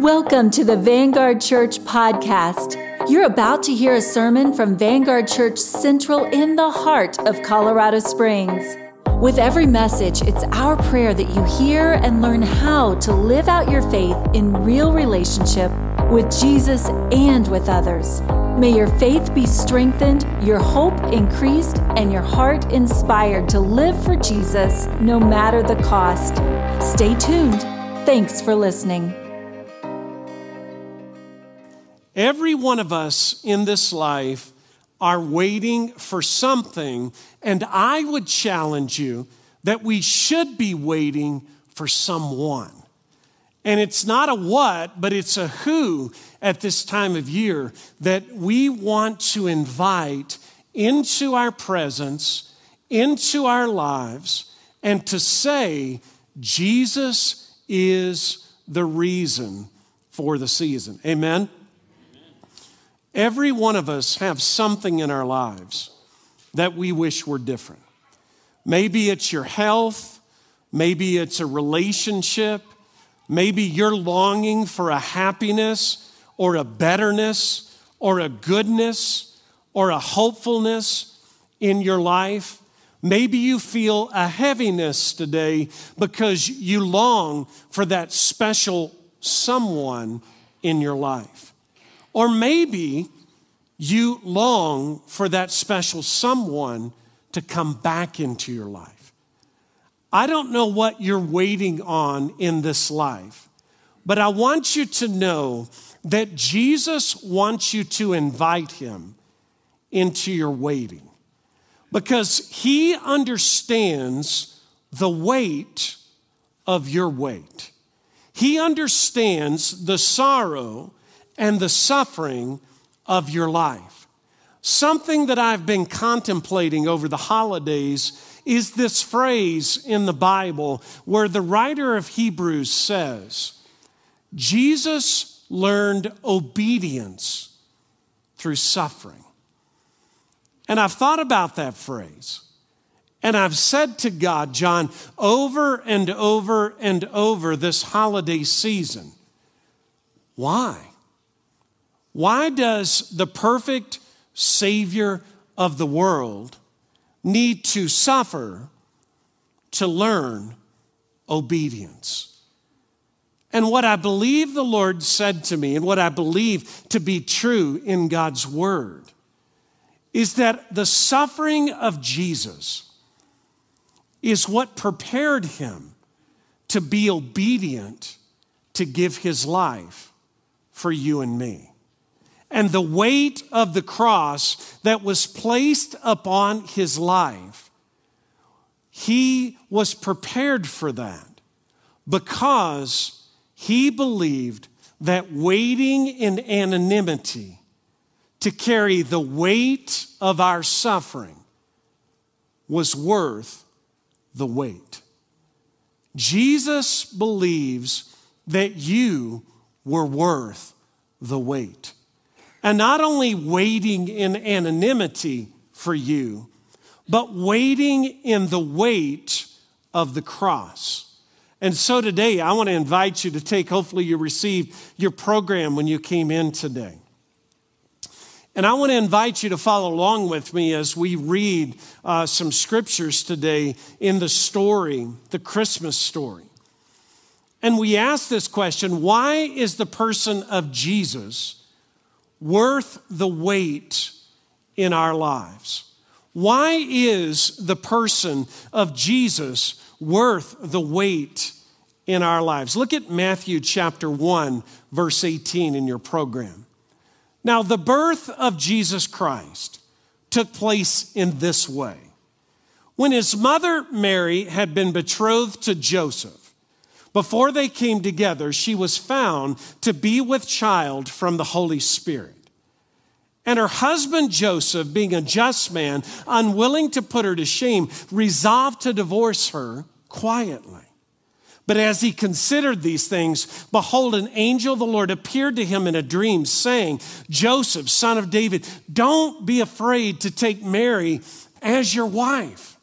Welcome to the Vanguard Church podcast. You're about to hear a sermon from Vanguard Church Central in the heart of Colorado Springs. With every message, it's our prayer that you hear and learn how to live out your faith in real relationship with Jesus and with others. May your faith be strengthened, your hope increased, and your heart inspired to live for Jesus no matter the cost. Stay tuned. Thanks for listening. Every one of us in this life are waiting for something, and I would challenge you that we should be waiting for someone. And it's not a what, but it's a who at this time of year that we want to invite into our presence, into our lives, and to say, Jesus is the reason for the season. Amen? Every one of us have something in our lives that we wish were different. Maybe it's your health, maybe it's a relationship, maybe you're longing for a happiness or a betterness or a goodness or a hopefulness in your life. Maybe you feel a heaviness today because you long for that special someone in your life. Or maybe you long for that special someone to come back into your life. I don't know what you're waiting on in this life, but I want you to know that Jesus wants you to invite him into your waiting because he understands the weight of your weight. He understands the sorrow and the suffering of your life. Something that I've been contemplating over the holidays is this phrase in the Bible where the writer of Hebrews says, Jesus learned obedience through suffering. And I've thought about that phrase. And I've said to God, John, over and over and over this holiday season, why? Why does the perfect Savior of the world need to suffer to learn obedience? And what I believe the Lord said to me, and what I believe to be true in God's Word, is that the suffering of Jesus is what prepared him to be obedient to give his life for you and me and the weight of the cross that was placed upon his life, he was prepared for that because he believed that waiting in anonymity to carry the weight of our suffering was worth the wait. Jesus believes that you were worth the wait. And not only waiting in anonymity for you, but waiting in the weight of the cross. And so today, I want to invite you to take, hopefully, you received your program when you came in today. And I want to invite you to follow along with me as we read uh, some scriptures today in the story, the Christmas story. And we ask this question why is the person of Jesus? Worth the wait in our lives? Why is the person of Jesus worth the wait in our lives? Look at Matthew chapter 1, verse 18 in your program. Now, the birth of Jesus Christ took place in this way. When his mother Mary had been betrothed to Joseph, before they came together, she was found to be with child from the Holy Spirit. And her husband Joseph, being a just man, unwilling to put her to shame, resolved to divorce her quietly. But as he considered these things, behold, an angel of the Lord appeared to him in a dream, saying, Joseph, son of David, don't be afraid to take Mary as your wife.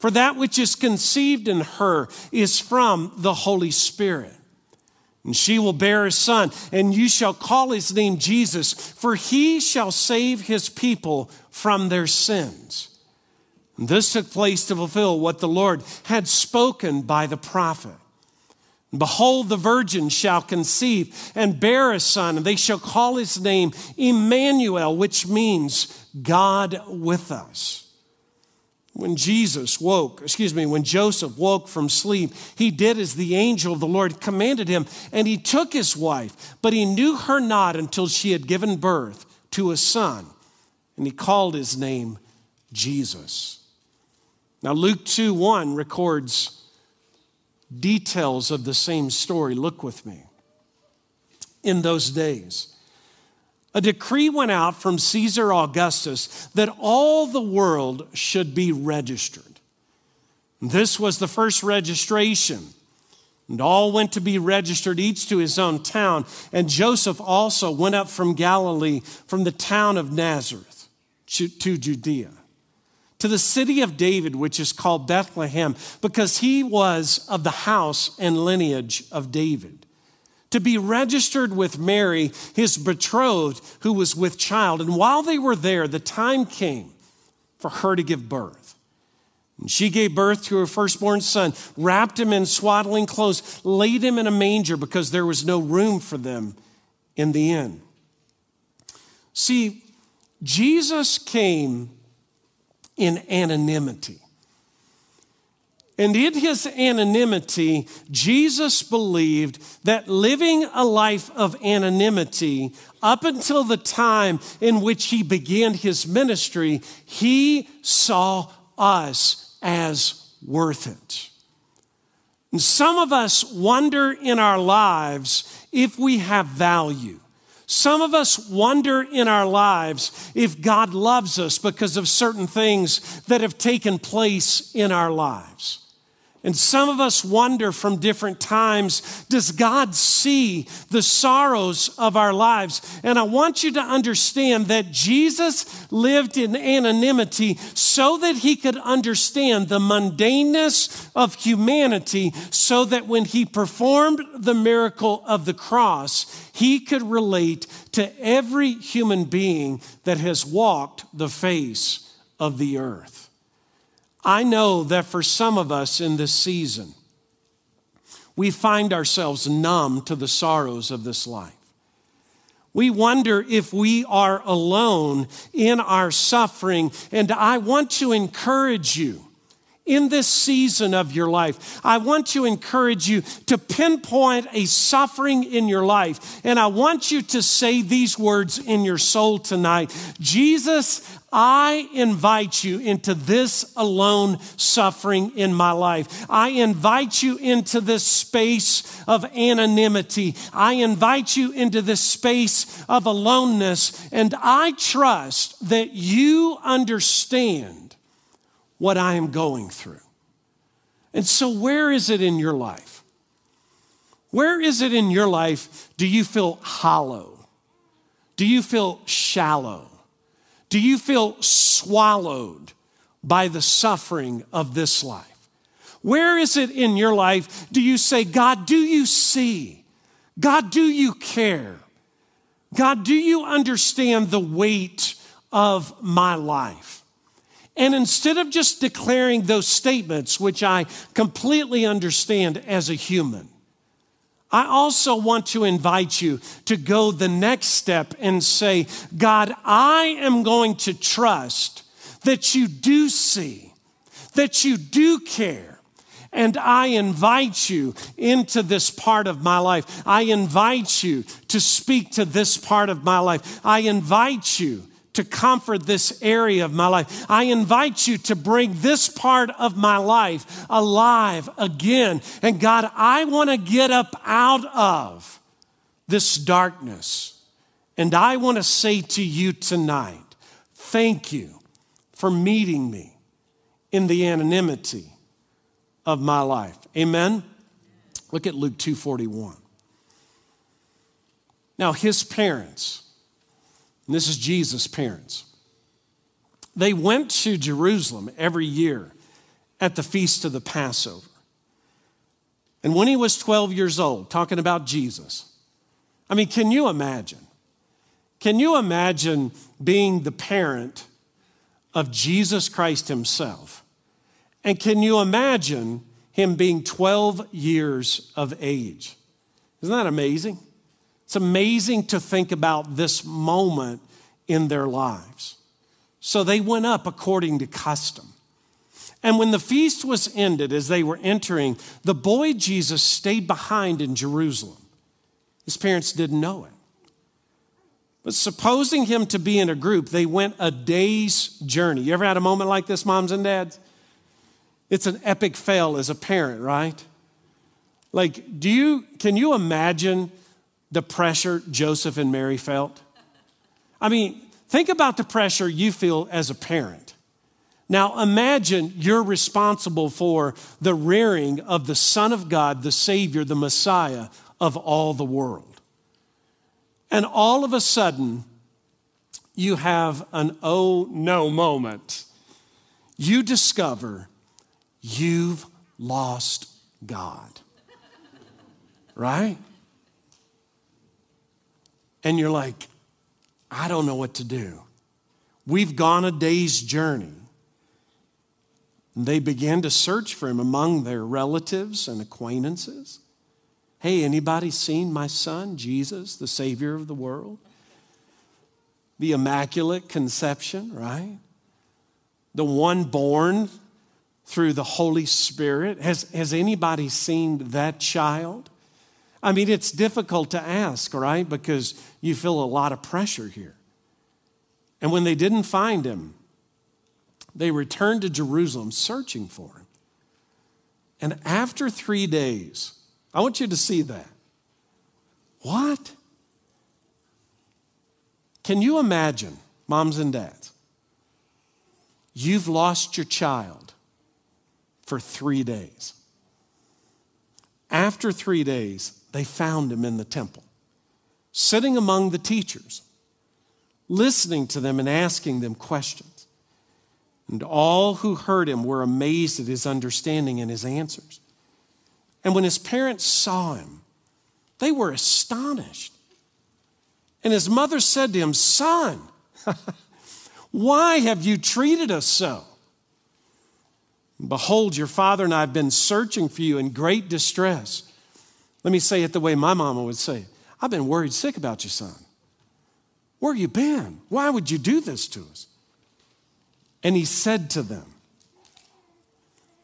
For that which is conceived in her is from the Holy Spirit. And she will bear a son, and you shall call his name Jesus, for he shall save his people from their sins. And this took place to fulfill what the Lord had spoken by the prophet. Behold, the virgin shall conceive and bear a son, and they shall call his name Emmanuel, which means God with us. When Jesus woke, excuse me, when Joseph woke from sleep, he did as the angel of the Lord commanded him, and he took his wife, but he knew her not until she had given birth to a son, and he called his name Jesus. Now, Luke 2 1 records details of the same story. Look with me. In those days, a decree went out from Caesar Augustus that all the world should be registered. This was the first registration. And all went to be registered, each to his own town. And Joseph also went up from Galilee, from the town of Nazareth to Judea, to the city of David, which is called Bethlehem, because he was of the house and lineage of David to be registered with Mary, his betrothed, who was with child. And while they were there, the time came for her to give birth. And she gave birth to her firstborn son, wrapped him in swaddling clothes, laid him in a manger because there was no room for them in the inn. See, Jesus came in anonymity. And in his anonymity, Jesus believed that living a life of anonymity up until the time in which he began his ministry, he saw us as worth it. And some of us wonder in our lives if we have value. Some of us wonder in our lives if God loves us because of certain things that have taken place in our lives. And some of us wonder from different times does God see the sorrows of our lives? And I want you to understand that Jesus lived in anonymity so that he could understand the mundaneness of humanity, so that when he performed the miracle of the cross, he could relate to every human being that has walked the face of the earth. I know that for some of us in this season, we find ourselves numb to the sorrows of this life. We wonder if we are alone in our suffering. And I want to encourage you in this season of your life, I want to encourage you to pinpoint a suffering in your life. And I want you to say these words in your soul tonight Jesus, I invite you into this alone suffering in my life. I invite you into this space of anonymity. I invite you into this space of aloneness. And I trust that you understand what I am going through. And so, where is it in your life? Where is it in your life do you feel hollow? Do you feel shallow? Do you feel swallowed by the suffering of this life? Where is it in your life do you say, God, do you see? God, do you care? God, do you understand the weight of my life? And instead of just declaring those statements, which I completely understand as a human, I also want to invite you to go the next step and say, God, I am going to trust that you do see, that you do care. And I invite you into this part of my life. I invite you to speak to this part of my life. I invite you to comfort this area of my life. I invite you to bring this part of my life alive again. And God, I want to get up out of this darkness. And I want to say to you tonight, thank you for meeting me in the anonymity of my life. Amen. Look at Luke 241. Now, his parents, and this is Jesus' parents. They went to Jerusalem every year at the feast of the Passover. And when he was 12 years old, talking about Jesus, I mean, can you imagine? Can you imagine being the parent of Jesus Christ himself? And can you imagine him being 12 years of age? Isn't that amazing? It's amazing to think about this moment in their lives. So they went up according to custom. And when the feast was ended, as they were entering, the boy Jesus stayed behind in Jerusalem. His parents didn't know it. But supposing him to be in a group, they went a day's journey. You ever had a moment like this, moms and dads? It's an epic fail as a parent, right? Like, do you can you imagine the pressure Joseph and Mary felt? I mean, think about the pressure you feel as a parent. Now imagine you're responsible for the rearing of the Son of God, the Savior, the Messiah of all the world. And all of a sudden, you have an oh no moment. You discover you've lost God. Right? And you're like, I don't know what to do. We've gone a day's journey. And they began to search for him among their relatives and acquaintances. Hey, anybody seen my son, Jesus, the Savior of the world? The Immaculate Conception, right? The one born through the Holy Spirit. Has, has anybody seen that child? I mean, it's difficult to ask, right? Because you feel a lot of pressure here. And when they didn't find him, they returned to Jerusalem searching for him. And after three days, I want you to see that. What? Can you imagine, moms and dads? You've lost your child for three days. After three days, they found him in the temple, sitting among the teachers, listening to them and asking them questions. And all who heard him were amazed at his understanding and his answers. And when his parents saw him, they were astonished. And his mother said to him, Son, why have you treated us so? Behold, your father and I have been searching for you in great distress. Let me say it the way my mama would say it. I've been worried sick about you, son. Where have you been? Why would you do this to us? And he said to them,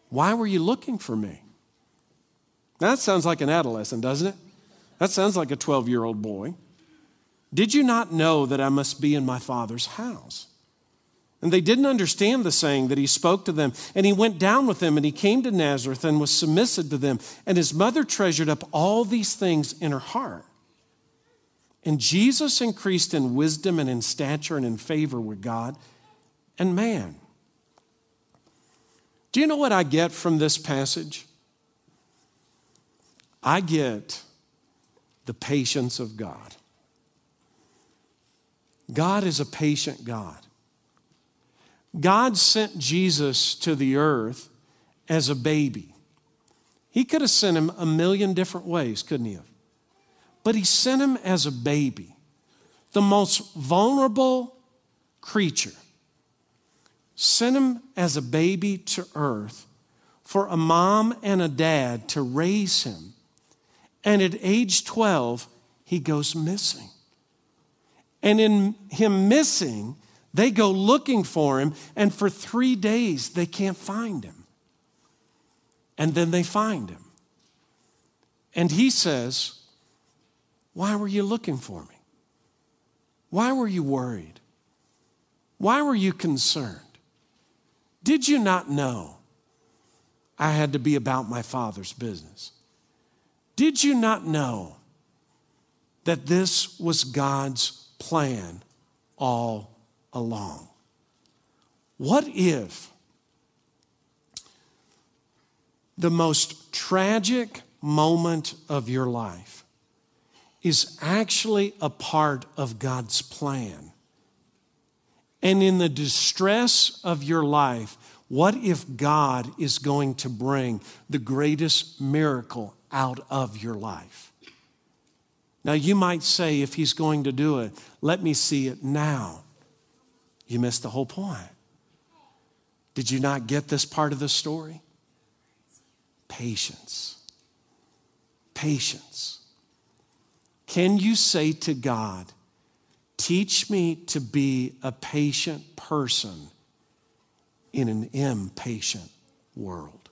Why were you looking for me? Now, that sounds like an adolescent, doesn't it? That sounds like a 12 year old boy. Did you not know that I must be in my father's house? And they didn't understand the saying that he spoke to them. And he went down with them and he came to Nazareth and was submissive to them. And his mother treasured up all these things in her heart. And Jesus increased in wisdom and in stature and in favor with God and man. Do you know what I get from this passage? I get the patience of God. God is a patient God. God sent Jesus to the earth as a baby. He could have sent him a million different ways, couldn't he have? But he sent him as a baby, the most vulnerable creature sent him as a baby to earth for a mom and a dad to raise him. And at age 12, he goes missing. And in him missing, they go looking for him, and for three days, they can't find him. And then they find him. And he says, Why were you looking for me? Why were you worried? Why were you concerned? Did you not know I had to be about my Father's business? Did you not know that this was God's plan all along? What if the most tragic moment of your life is actually a part of God's plan? And in the distress of your life, what if God is going to bring the greatest miracle out of your life. Now, you might say, if he's going to do it, let me see it now. You missed the whole point. Did you not get this part of the story? Patience. Patience. Can you say to God, Teach me to be a patient person in an impatient world?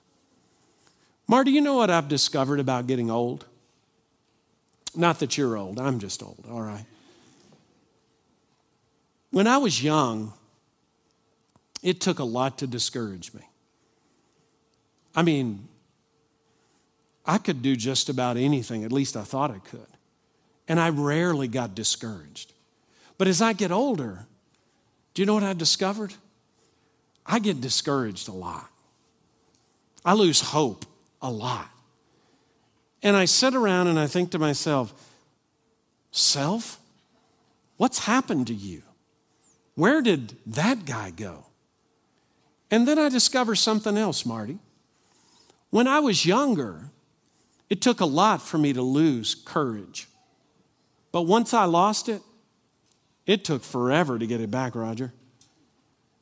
Marty, you know what I've discovered about getting old? Not that you're old, I'm just old, all right. When I was young, it took a lot to discourage me. I mean, I could do just about anything, at least I thought I could. And I rarely got discouraged. But as I get older, do you know what I've discovered? I get discouraged a lot. I lose hope a lot. And I sit around and I think to myself, self, what's happened to you? Where did that guy go? And then I discover something else, Marty. When I was younger, it took a lot for me to lose courage. But once I lost it, it took forever to get it back, Roger.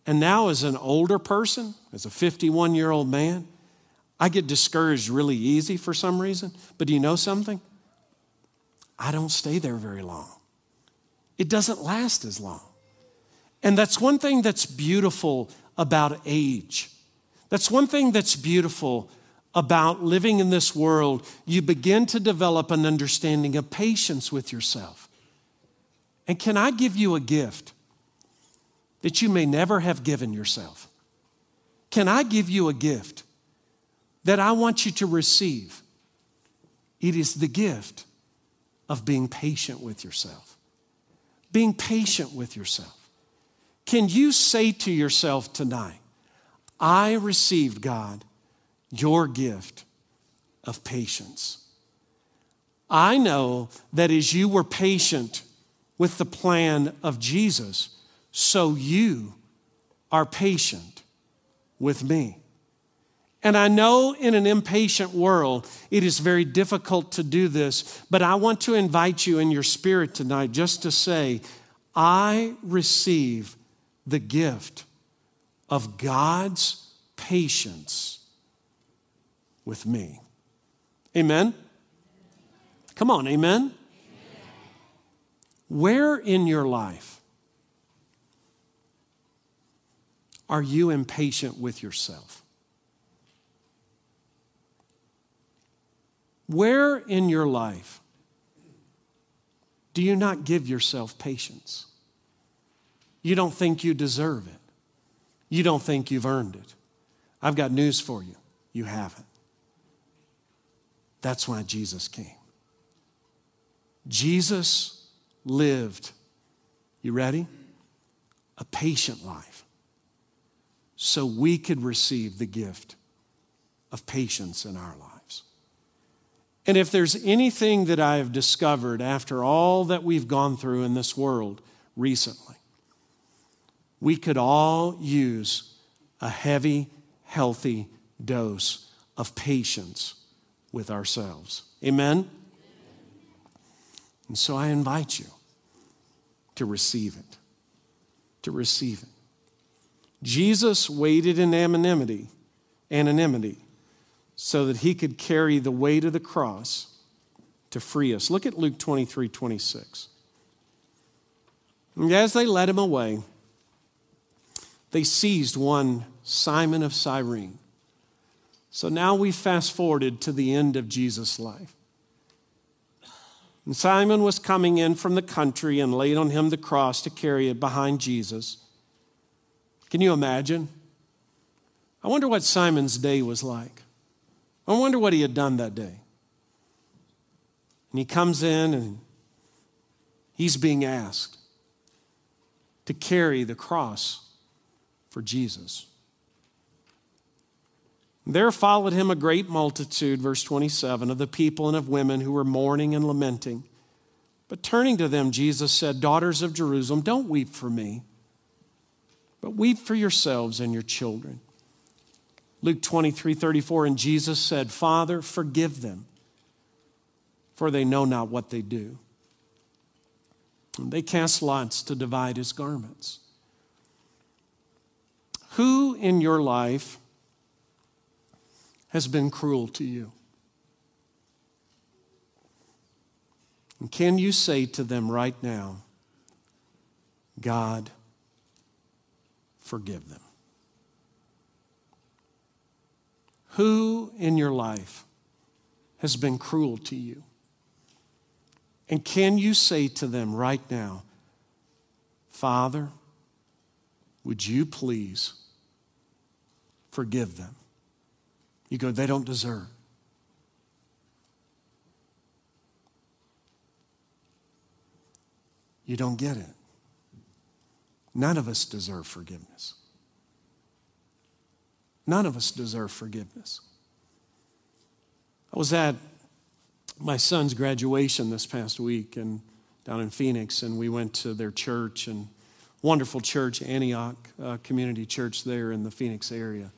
And now, as an older person, as a 51 year old man, I get discouraged really easy for some reason. But do you know something? I don't stay there very long. It doesn't last as long. And that's one thing that's beautiful about age. That's one thing that's beautiful about living in this world. You begin to develop an understanding of patience with yourself. And can I give you a gift that you may never have given yourself? Can I give you a gift that I want you to receive. It is the gift of being patient with yourself. Being patient with yourself. Can you say to yourself tonight, I received, God, your gift of patience? I know that as you were patient with the plan of Jesus, so you are patient with me. And I know in an impatient world, it is very difficult to do this, but I want to invite you in your spirit tonight just to say, I receive the gift of God's patience with me. Amen? Come on, amen? amen? Where in your life are you impatient with yourself? Where in your life do you not give yourself patience? You don't think you deserve it. You don't think you've earned it. I've got news for you. You haven't. That's why Jesus came. Jesus lived, you ready? A patient life so we could receive the gift of patience in our lives. And if there's anything that I have discovered after all that we've gone through in this world recently, we could all use a heavy, healthy dose of patience with ourselves. Amen? And so I invite you to receive it. To receive it. Jesus waited in anonymity, anonymity so that he could carry the weight of the cross to free us. Look at Luke 23 26. And as they led him away, they seized one Simon of Cyrene. So now we fast forwarded to the end of Jesus' life. And Simon was coming in from the country and laid on him the cross to carry it behind Jesus. Can you imagine? I wonder what Simon's day was like. I wonder what he had done that day. And he comes in and he's being asked to carry the cross for Jesus. There followed him a great multitude, verse 27, of the people and of women who were mourning and lamenting. But turning to them, Jesus said, Daughters of Jerusalem, don't weep for me, but weep for yourselves and your children. Luke 23 34, and Jesus said, Father, forgive them, for they know not what they do. And they cast lots to divide his garments. Who in your life has been cruel to you? And can you say to them right now, God, forgive them? Who in your life has been cruel to you? And can you say to them right now, Father, would you please forgive them? You go, they don't deserve. You don't get it. None of us deserve forgiveness. None of us deserve forgiveness. I was at my son's graduation this past week and down in Phoenix, and we went to their church and wonderful church, Antioch uh, Community Church there in the Phoenix area.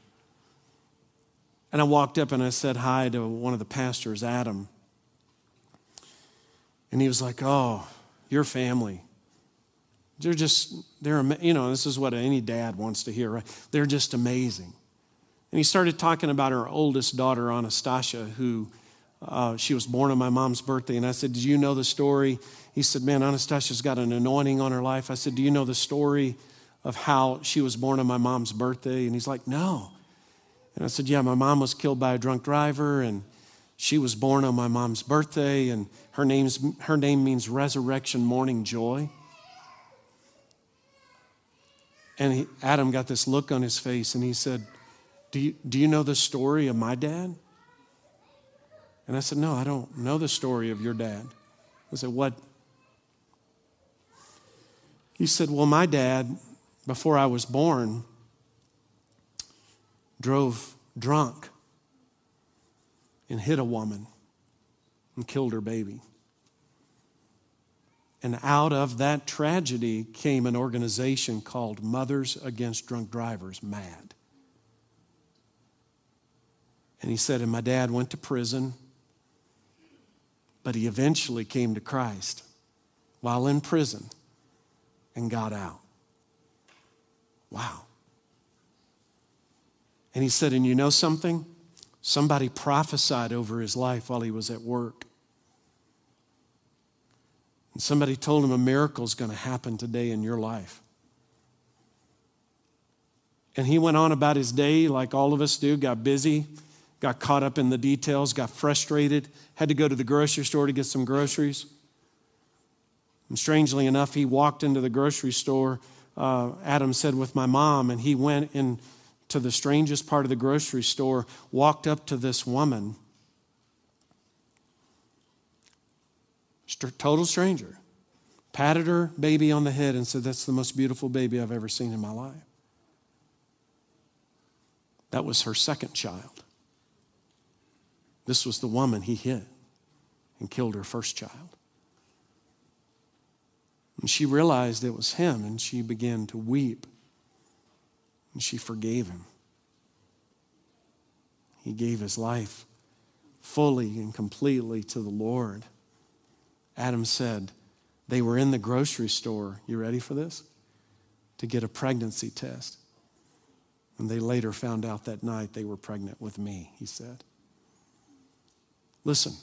And I walked up and I said hi to one of the pastors, Adam. And he was like, Oh, your family. They're just, they're, you know, this is what any dad wants to hear, right? They're just amazing. And he started talking about our oldest daughter, Anastasia, who uh, she was born on my mom's birthday. And I said, Did you know the story? He said, Man, Anastasia's got an anointing on her life. I said, Do you know the story of how she was born on my mom's birthday? And he's like, No. And I said, Yeah, my mom was killed by a drunk driver, and she was born on my mom's birthday, and her, name's, her name means resurrection morning joy. And he, Adam got this look on his face, and he said, do you, do you know the story of my dad? And I said, No, I don't know the story of your dad. I said, What? He said, Well, my dad, before I was born, drove drunk and hit a woman and killed her baby. And out of that tragedy came an organization called Mothers Against Drunk Drivers, MADD. And he said, And my dad went to prison but he eventually came to Christ while in prison and got out. Wow. And he said, And you know something? Somebody prophesied over his life while he was at work. And somebody told him a miracle is going to happen today in your life. And he went on about his day like all of us do, got busy, got caught up in the details, got frustrated, had to go to the grocery store to get some groceries. And strangely enough, he walked into the grocery store, uh, Adam said, with my mom, and he went into the strangest part of the grocery store, walked up to this woman, total stranger, patted her baby on the head, and said, That's the most beautiful baby I've ever seen in my life. That was her second child. This was the woman he hit and killed her first child. And she realized it was him and she began to weep and she forgave him. He gave his life fully and completely to the Lord. Adam said they were in the grocery store. You ready for this? To get a pregnancy test. And they later found out that night they were pregnant with me, he said. Listen.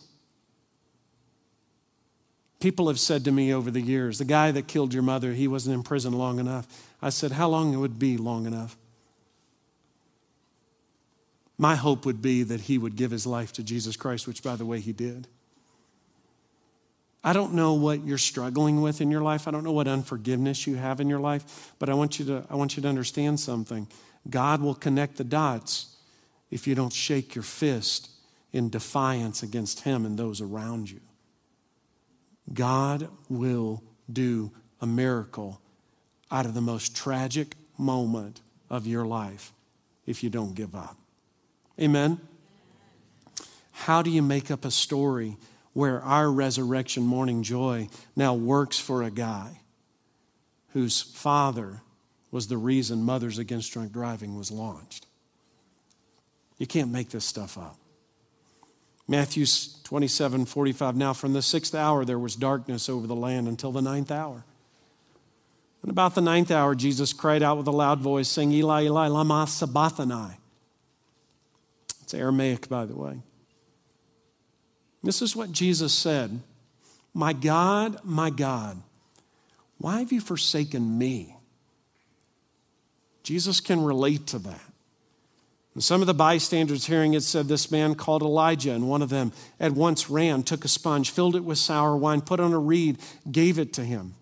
People have said to me over the years, the guy that killed your mother, he wasn't in prison long enough. I said, how long it would be long enough? My hope would be that he would give his life to Jesus Christ, which, by the way, he did. I don't know what you're struggling with in your life. I don't know what unforgiveness you have in your life, but I want you to, I want you to understand something. God will connect the dots if you don't shake your fist in defiance against him and those around you. God will do a miracle out of the most tragic moment of your life if you don't give up. Amen? How do you make up a story where our resurrection morning joy now works for a guy whose father was the reason Mothers Against Drunk Driving was launched? You can't make this stuff up. Matthew 27 45. Now, from the sixth hour, there was darkness over the land until the ninth hour. And about the ninth hour, Jesus cried out with a loud voice, saying, Eli, Eli, lama sabachthani. It's Aramaic, by the way. This is what Jesus said My God, my God, why have you forsaken me? Jesus can relate to that. And some of the bystanders hearing it said, This man called Elijah, and one of them at once ran, took a sponge, filled it with sour wine, put on a reed, gave it to him.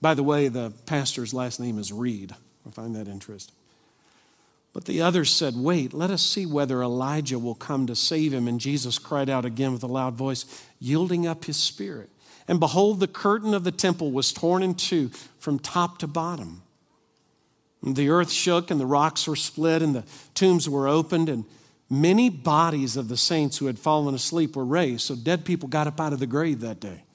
By the way, the pastor's last name is Reed. I find that interesting. But the others said, Wait, let us see whether Elijah will come to save him. And Jesus cried out again with a loud voice, yielding up his spirit. And behold, the curtain of the temple was torn in two from top to bottom. And the earth shook, and the rocks were split, and the tombs were opened, and many bodies of the saints who had fallen asleep were raised. So dead people got up out of the grave that day.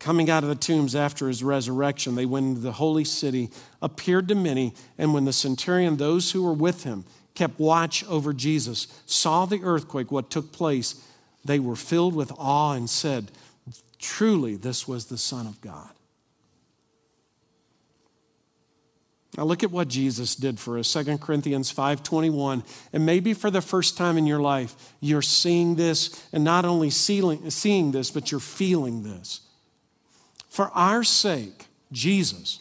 Coming out of the tombs after his resurrection, they went into the holy city, appeared to many, and when the centurion, those who were with him, kept watch over Jesus, saw the earthquake, what took place, they were filled with awe and said, Truly, this was the Son of God. Now look at what Jesus did for us. 2 Corinthians 5:21. And maybe for the first time in your life, you're seeing this, and not only seeing this, but you're feeling this. For our sake, Jesus,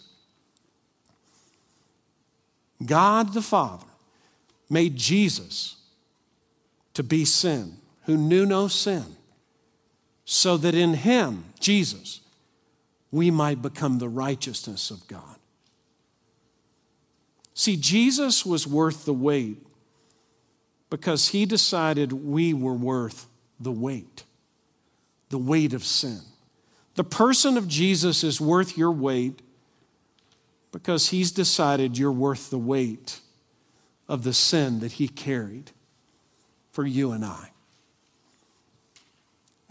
God the Father, made Jesus to be sin, who knew no sin, so that in him, Jesus, we might become the righteousness of God. See, Jesus was worth the wait because he decided we were worth the weight, the weight of sin. The person of Jesus is worth your weight because he's decided you're worth the weight of the sin that he carried for you and I.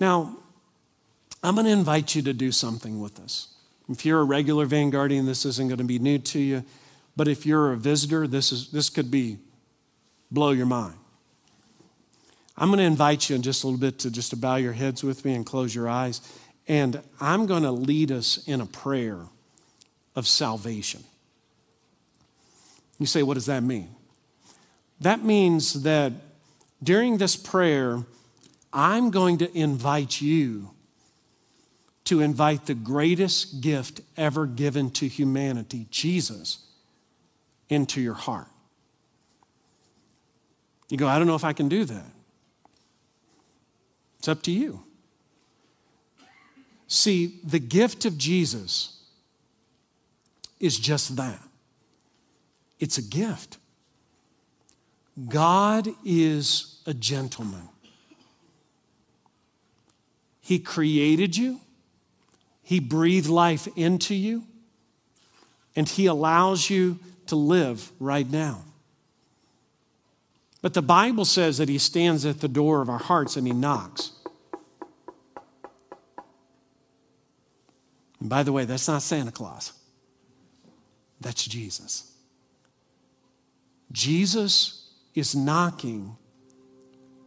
Now, I'm going to invite you to do something with us. If you're a regular Vanguardian, this isn't going to be new to you. But if you're a visitor, this, is, this could be blow your mind. I'm going to invite you in just a little bit to just to bow your heads with me and close your eyes. And I'm going to lead us in a prayer of salvation. You say, what does that mean? That means that during this prayer, I'm going to invite you to invite the greatest gift ever given to humanity, Jesus, into your heart. You go, I don't know if I can do that. It's up to you. See, the gift of Jesus is just that it's a gift. God is a gentleman. He created you, He breathed life into you, and He allows you to live right now. But the Bible says that He stands at the door of our hearts and He knocks. And by the way, that's not Santa Claus, that's Jesus. Jesus is knocking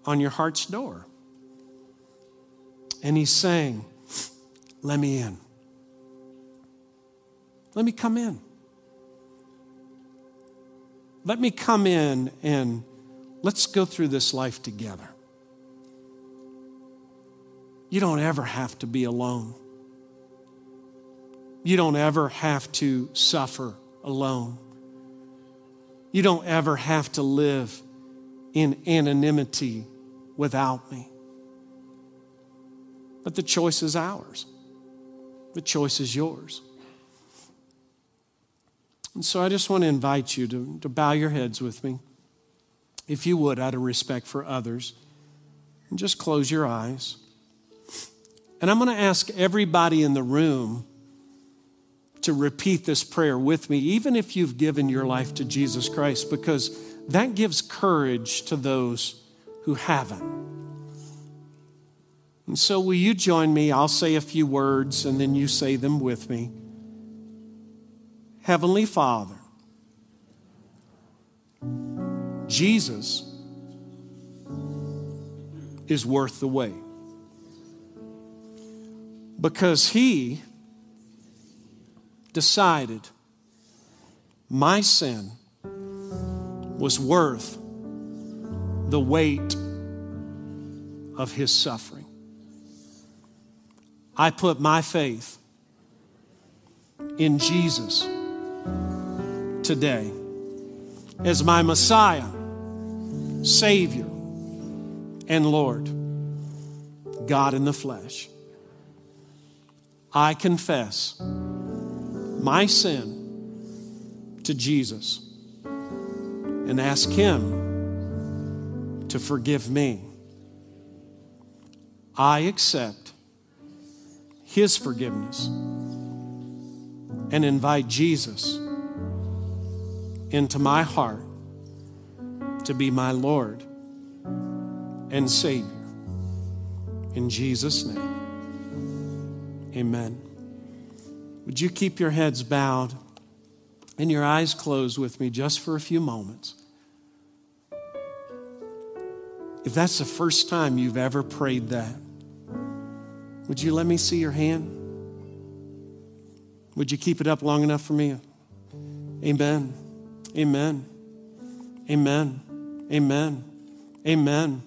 on your heart's door. And He's saying, Let me in. Let me come in. Let me come in and let's go through this life together. You don't ever have to be alone. You don't ever have to suffer alone. You don't ever have to live in anonymity without me. But the choice is ours, the choice is yours. And so I just want to invite you to, to bow your heads with me, if you would, out of respect for others, and just close your eyes. And I'm going to ask everybody in the room to repeat this prayer with me, even if you've given your life to Jesus Christ, because that gives courage to those who haven't. And so, will you join me? I'll say a few words and then you say them with me. Heavenly Father, Jesus is worth the wait. Because he decided my sin was worth the weight of his suffering. I put my faith in Jesus today as my Messiah, Savior, and Lord, God in the flesh. I confess my sin to Jesus and ask Him to forgive me. I accept His forgiveness and invite Jesus into my heart to be my Lord and Savior. In Jesus' name, amen. Would you keep your heads bowed and your eyes closed with me just for a few moments? If that's the first time you've ever prayed that, would you let me see your hand? Would you keep it up long enough for me? Amen. Amen. Amen. Amen. Amen.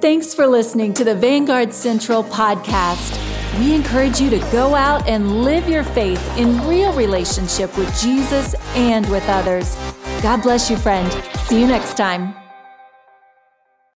Thanks for listening to the Vanguard Central podcast. We encourage you to go out and live your faith in real relationship with Jesus and with others. God bless you, friend. See you next time.